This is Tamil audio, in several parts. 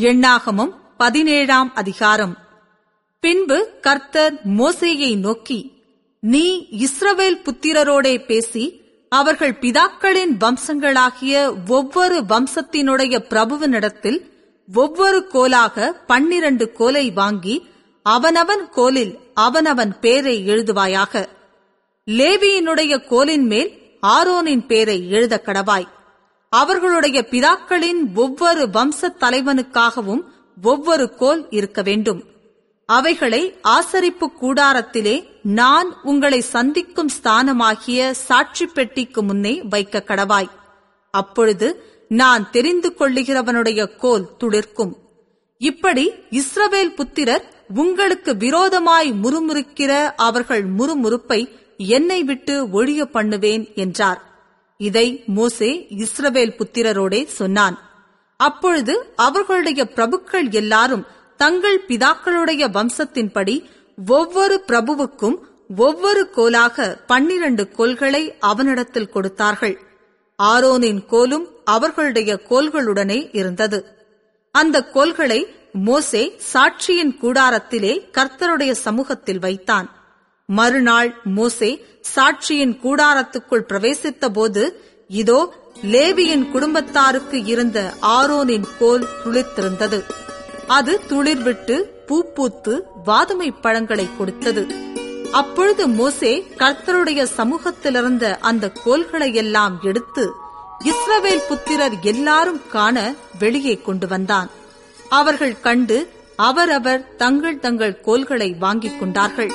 எண்ணாகமும் பதினேழாம் அதிகாரம். பின்பு கர்த்தர் மோசேயை நோக்கி நீ இஸ்ரவேல் புத்திரரோடே பேசி அவர்கள் பிதாக்களின் வம்சங்களாகிய ஒவ்வொரு வம்சத்தினுடைய பிரபுவினிடத்தில் ஒவ்வொரு கோலாக பன்னிரண்டு கோலை வாங்கி அவனவன் கோலில் அவனவன் பேரை எழுதுவாயாக. லேவியினுடைய கோலின் மேல் ஆரோனின் பேரை எழுத கடவாய் அவர்களுடைய பிதாக்களின் ஒவ்வொரு வம்சத் தலைவனுக்காகவும் ஒவ்வொரு கோல் இருக்க வேண்டும். அவைகளை ஆசரிப்பு கூடாரத்திலே நான் உங்களை சந்திக்கும் ஸ்தானமாகிய சாட்சி பெட்டிக்கு முன்னே வைக்க கடவாய். அப்பொழுது நான் தெரிந்து கொள்ளுகிறவனுடைய கோல் துளிர்க்கும். இப்படி இஸ்ரவேல் புத்திரர் உங்களுக்கு விரோதமாய் முறுமுறுக்கிற அவர்கள் முறுமுறுப்பை என்னை விட்டு ஒழிய பண்ணுவேன் என்றார். இதை மோசே இஸ்ரவேல் புத்திரரோடே சொன்னான். அப்பொழுது அவர்களுடைய பிரபுக்கள் எல்லாரும் தங்கள் பிதாக்களுடைய வம்சத்தின்படி ஒவ்வொரு பிரபுவுக்கும் ஒவ்வொரு கோலாக பன்னிரண்டு கோல்களை அவனிடத்தில் கொடுத்தார்கள். ஆரோனின் கோலும் அவர்களுடைய கோல்களுடனே இருந்தது. அந்த கோல்களை மோசே சாட்சியின் கூடாரத்திலே கர்த்தருடைய சமூகத்தில் வைத்தான். மறுநாள் மோசே சாட்சியின் கூடாரத்துக்குள் பிரவேசித்த போது இதோ லேவியின் குடும்பத்தாருக்கு இருந்த ஆரோனின் கோல் துளித்திருந்தது அது துளிர்விட்டு பூ பூத்து வாதுமை பழங்களை கொடுத்தது. அப்பொழுது மோசே கர்த்தருடைய சமூகத்திலிருந்த அந்த கோல்களை எல்லாம் எடுத்து இஸ்ரவேல் புத்திரர் எல்லாரும் காண வெளியே கொண்டு வந்தான். அவர்கள் கண்டு அவரவர் தங்கள் தங்கள் கோல்களை வாங்கிக் கொண்டார்கள்.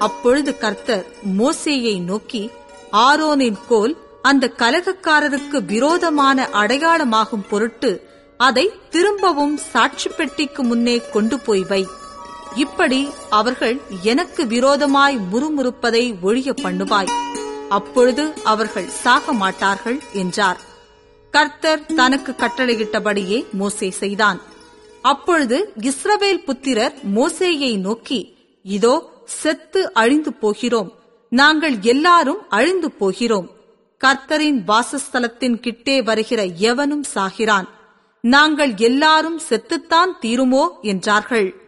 அப்பொழுது கர்த்தர் மோசேயை நோக்கி ஆரோனின் கோல் அந்த கலகக்காரருக்கு விரோதமான அடையாளமாகும் பொருட்டு அதை திரும்பவும் சாட்சி பெட்டிக்கு முன்னே கொண்டு போய் வை. இப்படி அவர்கள் எனக்கு விரோதமாய் முறுமுறுப்பதை ஒழிய பண்ணுவாய். அப்பொழுது அவர்கள் சாக மாட்டார்கள் என்றார். கர்த்தர் தனக்கு கட்டளையிட்டபடியே மோசே செய்தான். அப்பொழுது இஸ்ரவேல் புத்திரர் மோசேயை நோக்கி இதோ செத்து அழிந்து போகிறோம். நாங்கள் எல்லாரும் அழிந்து போகிறோம். கர்த்தரின் வாசஸ்தலத்தின் கிட்டே வருகிற எவனும் சாகிறான். நாங்கள் எல்லாரும் செத்துத்தான் தீருமோ என்றார்கள்.